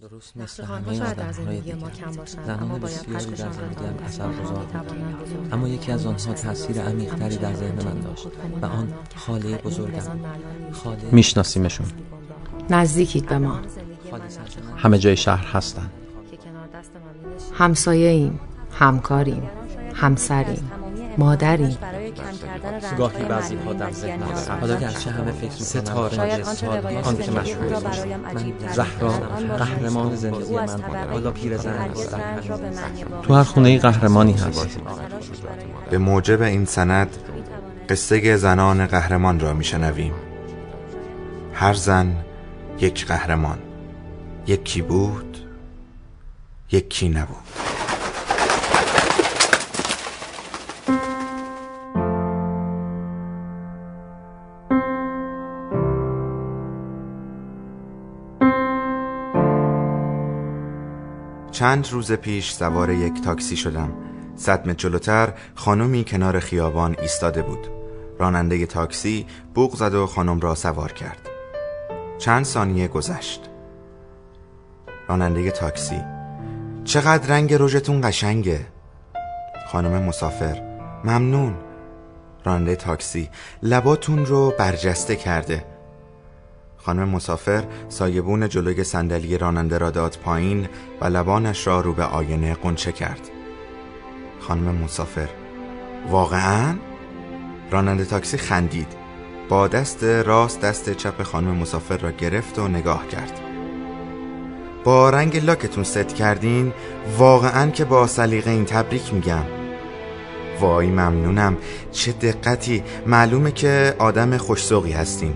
درست مثل همه آدم‌های دیگر. ما کم باشند اما زنان باید بسیاری در را زندگیم. اثر گذار می‌توانند بزرگ اما یکی از آنها. تاثیر عمیق‌تری در ذهن من داشت و آن خاله بزرگم. خاله میشناسیمشون. نزدیکید به ما. همه جای شهر هستن. که کنار دست من می‌نشینند. همسایه ایم همکاریم همسریم مادریم. برای کم کردن گاهی بعضی ها در ذهنم. حالا گرچه همه فکر ستاره. می‌کنند شاید آنچه روایت آن که مشهور را است. برایم عجیب زهرا قهرمان زندگی من حالا به معنی تو هر خونه قهرمانی. هست به موجب این سند قصه زنان قهرمان را میشنویم. هر زن یک قهرمان. یکی بود یکی نبود. چند روز پیش سوار یک تاکسی شدم. صد متر جلوتر خانمی کنار خیابان ایستاده بود. راننده تاکسی بوق زد و خانم را سوار کرد. چند ثانیه گذشت. راننده تاکسی چقدر رنگ رژتون قشنگه. خانم مسافر ممنون. راننده تاکسی لباتون رو برجسته کرده. خانم مسافر سایبون جلوی صندلی راننده را داد پایین و لبانش را رو به آینه قنچه کرد. خانم مسافر واقعا؟ راننده تاکسی خندید. با دست راست دست چپ خانم مسافر را گرفت و نگاه کرد. با رنگ لاکتون ست کردین؟ واقعا که با سلیقه این تبریک میگم. وای ممنونم چه دقتی. معلومه که آدم خوشسوقی هستین.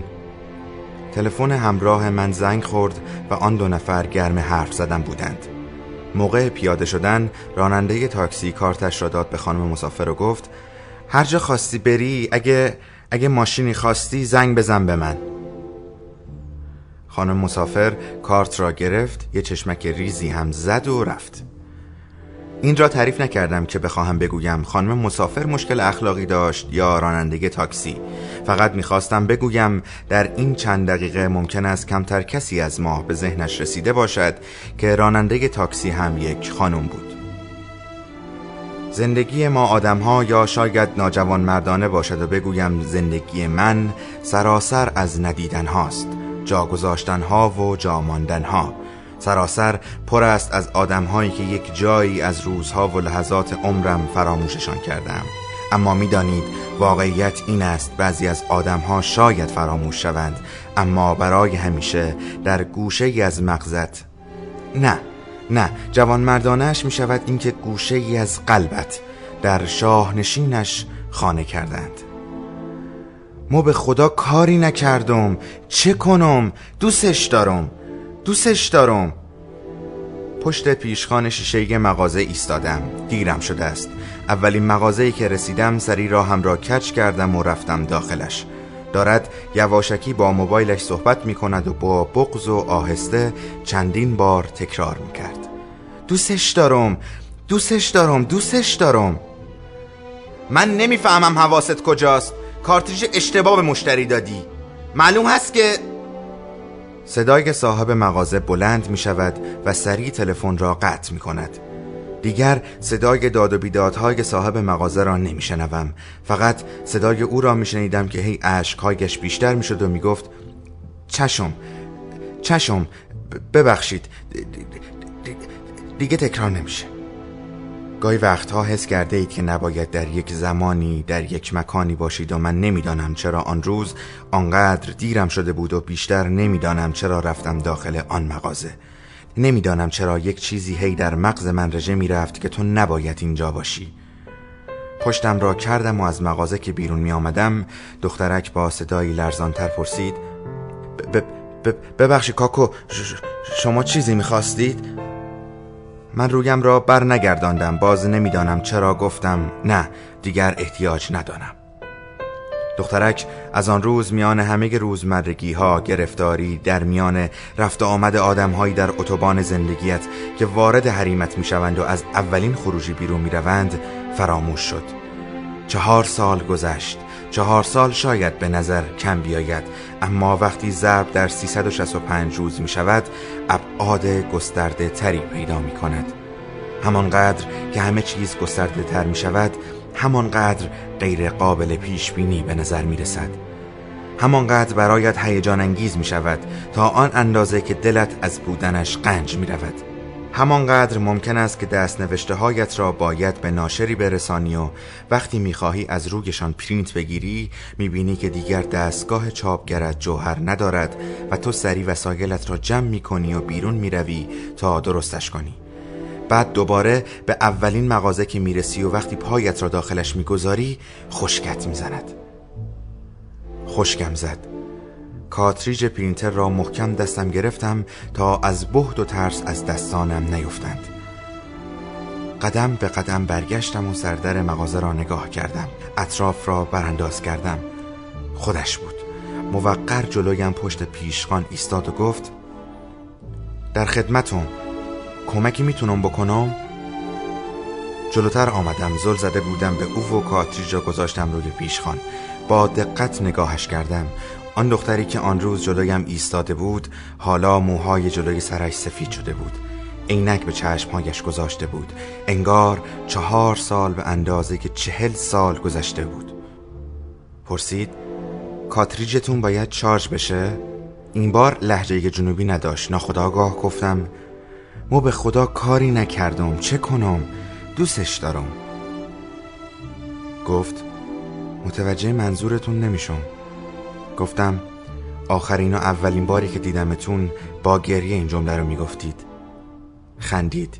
تلفن همراه من زنگ خورد و آن دو نفر گرم حرف زدن بودند. موقع پیاده شدن راننده تاکسی کارتش را داد به خانم مسافر و گفت هر جا خواستی بری اگه اگه ماشینی خواستی زنگ بزن به من. خانم مسافر کارت را گرفت یه چشمک ریزی هم زد و رفت. این را تعریف نکردم که بخواهم بگویم خانم مسافر مشکل اخلاقی داشت یا رانندگی تاکسی. فقط می‌خواستم بگویم در این چند دقیقه ممکن است کمتر کسی از ما به ذهنش رسیده باشد که راننده تاکسی هم یک خانم بود. زندگی ما آدم ها یا شاید ناجوان مردانه باشد و بگویم زندگی من سراسر از ندیدن هاست جا گذاشتن ها و جا ماندن ها سراسر پر است از آدم هایی که یک جایی از روزها و لحظات عمرم فراموششان کردم. اما می‌دانید واقعیت این است بعضی از آدم ها شاید فراموش شوند اما برای همیشه در گوشه ای از مغزت. نه نه جوان مردانش می شود اینکه گوشه ای از قلبت در شاه نشینش خانه کردند. مو به خدا کاری نکردم چه کنم؟ دوستش دارم. دوستش دارم. پشت پیشخان شیشه مغازه ایستادم. دیرم شده است. اولین مغازه‌ای که رسیدم سری راهم را کچ کردم و رفتم داخلش. دارد یواشکی با موبایلش صحبت می کند و با بغض و آهسته چندین بار تکرار می کرد دوستش دارم. دوستش دارم. دوستش دارم. من نمی‌فهمم حواست کجاست. کارتریج اشتباه به مشتری دادی. معلوم هست که صدای صاحب مغازه بلند می شود و سریع تلفن را قطع می کند دیگر صدای داد و بیدادهای صاحب مغازه را نمی شنوم فقط صدای او را می شنیدم که هی عشقهایش بیشتر می شد و می گفت چشم چشم ببخشید دیگه تکرار نمیشه. گاهی وقتها حس کرده اید که نباید در یک زمانی در یک مکانی باشید و من نمی‌دانم چرا آن روز آنقدر دیرم شده بود و بیشتر نمی‌دانم چرا رفتم داخل آن مغازه نمی‌دانم چرا یک چیزی هی در مغز من رژه می‌رفت که تو نباید اینجا باشی پشتم را کردم و از مغازه که بیرون می آمدم دخترک با صدایی لرزانتر پرسید ب- ب- ب- ببخشید کاکو شما چیزی می‌خواستید؟ من رویم را بر نگرداندم. باز نمی‌دانم چرا گفتم نه دیگر احتیاج ندارم دخترک از آن روز میان همه روزمرگی ها گرفتاری در میان رفت آمد آدم هایی در اتوبان زندگیت که وارد حریمت می شوند و از اولین خروجی بیرون می روند فراموش شد. چهار سال گذشت. چهار سال شاید به نظر کم بیاید اما وقتی ضرب در 365 روز می شود ابعاد گسترده تری پیدا می کند. همانقدر که همه چیز گسترده تر می شود همانقدر غیر قابل پیش بینی به نظر می رسد. همانقدر برایت هیجان انگیز می شود تا آن اندازه که دلت از بودنش قنج می رود. همانقدر ممکن است که دست نوشته هایت را باید به ناشری برسانی و وقتی می‌خواهی از رویشان پرینت بگیری می‌بینی که دیگر دستگاه چاپگرت جوهر ندارد و تو سری وسایلت را جمع می‌کنی و بیرون می‌روی تا درستش کنی. بعد دوباره به اولین مغازه که می‌رسی و وقتی پایت را داخلش می‌گذاری خشکت می‌زند. خشکم زد. کاتریج پرینتر را محکم دستم گرفتم تا از بهد و ترس از دستانم نیفتند. قدم به قدم برگشتم و سردر مغازه را نگاه کردم. اطراف را برانداز کردم. خودش بود. موقر جلویم پشت پیشخان ایستاد و گفت در خدمتم کمکی می‌تونم بکنم؟ جلوتر آمدم. زل زده بودم به او و کاتریج را گذاشتم روی پیشخان. با دقت نگاهش کردم. آن دختری که آن روز جلویم ایستاده بود حالا موهای جلوی سرش سفید شده بود. عینک به چشمهایش گذاشته بود. انگار چهار سال به اندازه که چهل سال گذشته بود. پرسید کاتریجتون باید چارج بشه؟ این بار لحجه جنوبی نداشت. ناخداگاه گفتم مو به خدا کاری نکردم. چه کنم؟ دوستش دارم. گفت متوجه منظورتون نمیشم. گفتم آخرین و اولین باری که دیدمتون با گریه این جمله رو می‌گفتید. خندید.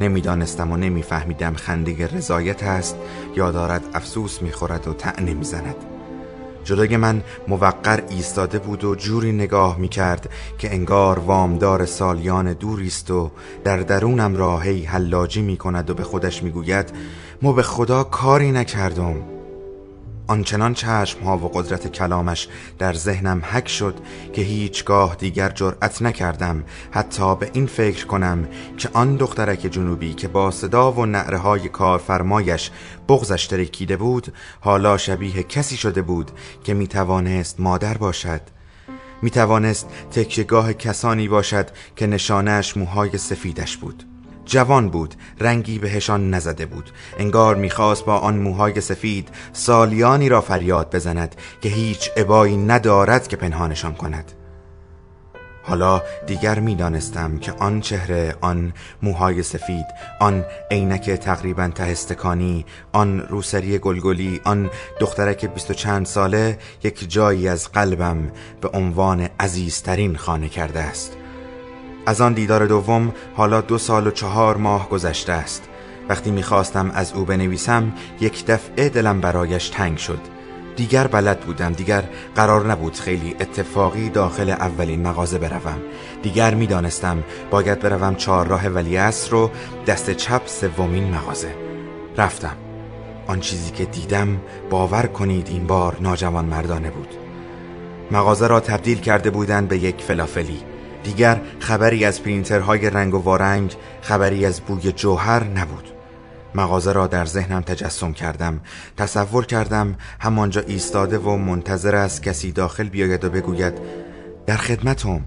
نمی‌دانستم و نمیفهمیدم خنده رضایت است یا دارد افسوس می‌خورد و تعنه می‌زند. جلوی من موقر ایستاده بود و جوری نگاه می‌کرد که انگار وامدار سالیان دوریست و در درونم راهی حلاجی می‌کند و به خودش می‌گوید مو به خدا کاری نکردم. آنچنان چشم ها و قدرت کلامش در ذهنم حک شد که هیچگاه دیگر جرأت نکردم حتی به این فکر کنم که آن دخترک جنوبی که با صدا و نعره های کارفرمایش بغزش ترکیده بود حالا شبیه کسی شده بود که می توانست مادر باشد. می توانست تکیگاه کسانی باشد که نشانش موهای سفیدش بود. جوان بود رنگی بهشان نزده بود. انگار می‌خواست با آن موهای سفید سالیانی را فریاد بزند که هیچ عبایی ندارد که پنهانشان کند. حالا دیگر می‌دانستم که آن چهره آن موهای سفید آن عینک تقریبا تهستکانی آن روسری گلگلی آن دخترک بیست و چند ساله یک جایی از قلبم به عنوان عزیزترین خانه کرده است. از آن دیدار دوم حالا دو سال و چهار ماه گذشته است. وقتی می‌خواستم از او بنویسم یک دفعه دلم برایش تنگ شد. دیگر بلد بودم دیگر قرار نبود خیلی اتفاقی داخل اولین مغازه بروم. دیگر می‌دانستم باید بروم چهارراه ولیعصر رو دست چپ سومین مغازه. رفتم. آن چیزی که دیدم باور کنید این بار ناجوان مردانه بود. مغازه را تبدیل کرده بودند به یک فلافلی. دیگر خبری از پرینترهای رنگ و وارنگ خبری از بوی جوهر نبود. مغازه را در ذهنم تجسم کردم. تصور کردم همانجا ایستاده و منتظر است کسی داخل بیاید و بگوید در خدمتم.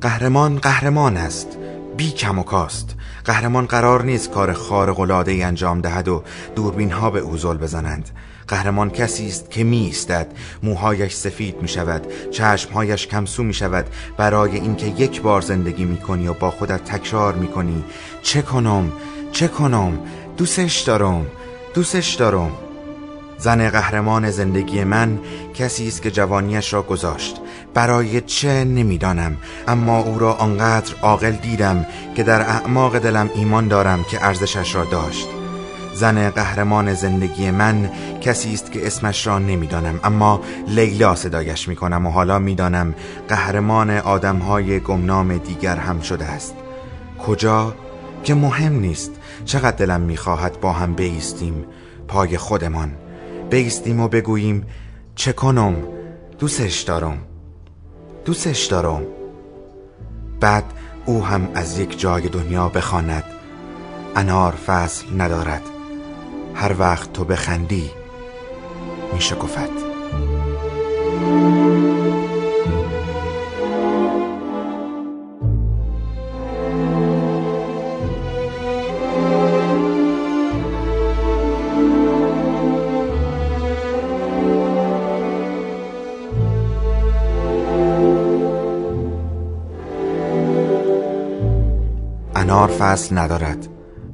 قهرمان قهرمان است. بی کم و کاست. قهرمان قرار نیست کار خارق العاده انجام دهد و دوربین ها به اوزل بزنند. قهرمان کسی است که می ایستد موهایش سفید می شود چشمهایش کمسو می شود برای اینکه یک بار زندگی می کنی و با خودت تکرار می کنی چه کنم؟ چه کنم؟ دوستش دارم. دوستش دارم. زن قهرمان زندگی من کسی است که جوانیش را گذاشت. برای چه نمی‌دانم. اما او را آنقدر عاقل دیدم که در اعماق دلم ایمان دارم که ارزشش را داشت. زن قهرمان زندگی من کسی است که اسمش را نمی‌دانم اما لیلا صدایش می‌کنم و حالا می‌دانم قهرمان آدمهای گمنام دیگر هم شده است. کجا؟ که مهم نیست. چقدر دلم می‌خواهد با هم بیستیم. پای خودمان. بیستیم و بگوییم چه کنم؟ دوستش دارم. دوستش دارم. بعد او هم از یک جای دنیا بخواند. انار فصل ندارد. هر وقت تو بخندی می شکفت انار فصل ندارد.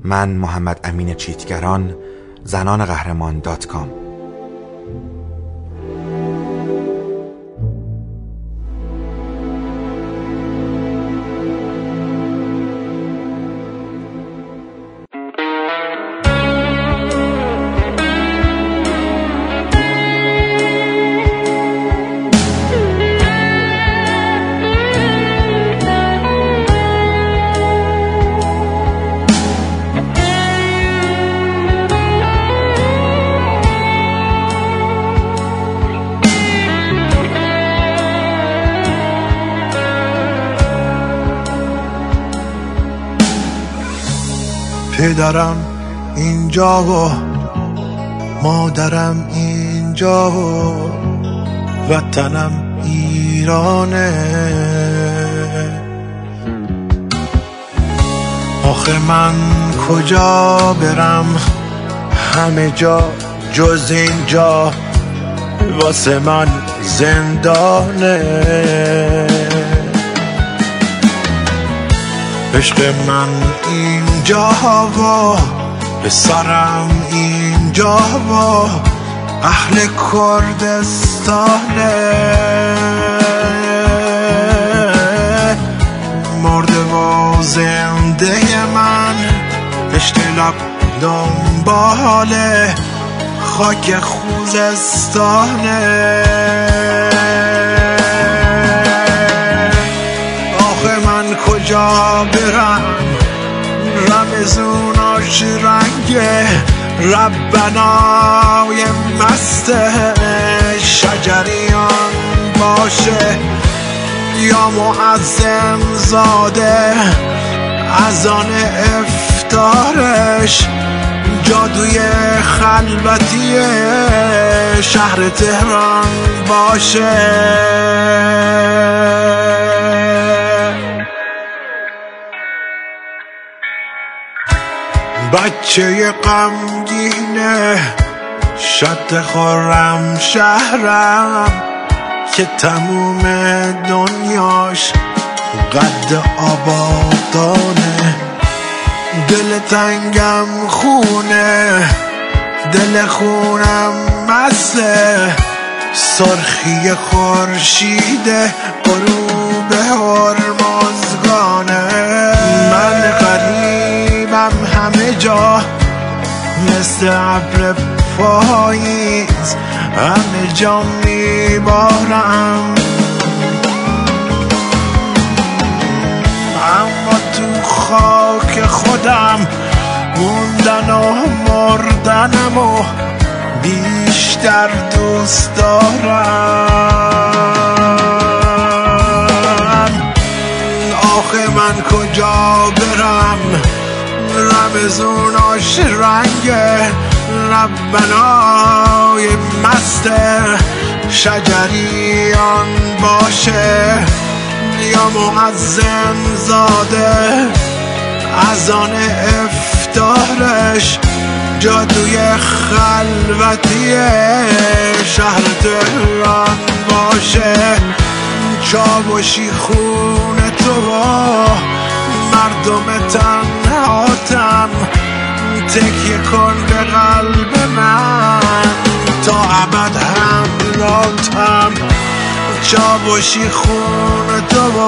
من محمد امین چیتگران زنان پدرم اینجا و مادرم اینجا و وطنم ایرانه. آخه من کجا برم؟ همه جا جز اینجا. واسه من زندانه. عشق من اینجا و پسرم اینجا و اهل کردستانه. مرده و زنده من پشت لب دنبال خاک خوزستانه. برم. رمزوناش رنگه ربنای مست شجریان باشه. یا معظم زاده از آن افتارش جادوی خلوتی شهر تهران باشه. بچه غمگینه شد خورم شهرم که تموم دنیاش قد آبادانه. دل تنگم خونه دل خونم مسته. سرخی خورشید غروب هرمزگانه جا مثل ابر پاییز. همه جا میبارم. اما تو خاک خودم موندن و مردنم و بیشتر دوست دارم. آخه من کجا برم؟ رمزوناش رنگ ربنای مست شجریان باشه. یا معظم زاده از آن افتارش جادوی خلوتی شهر تهران باشه. چاوشی خون تو و مردم تنهاتم تکیه کن به قلب من. تا ابد همراهتم چاوشی خون تو و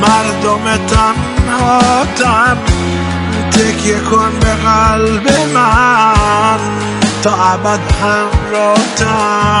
مردم تنهاتم. تکیه کن به قلب من. تا ابد همراهتم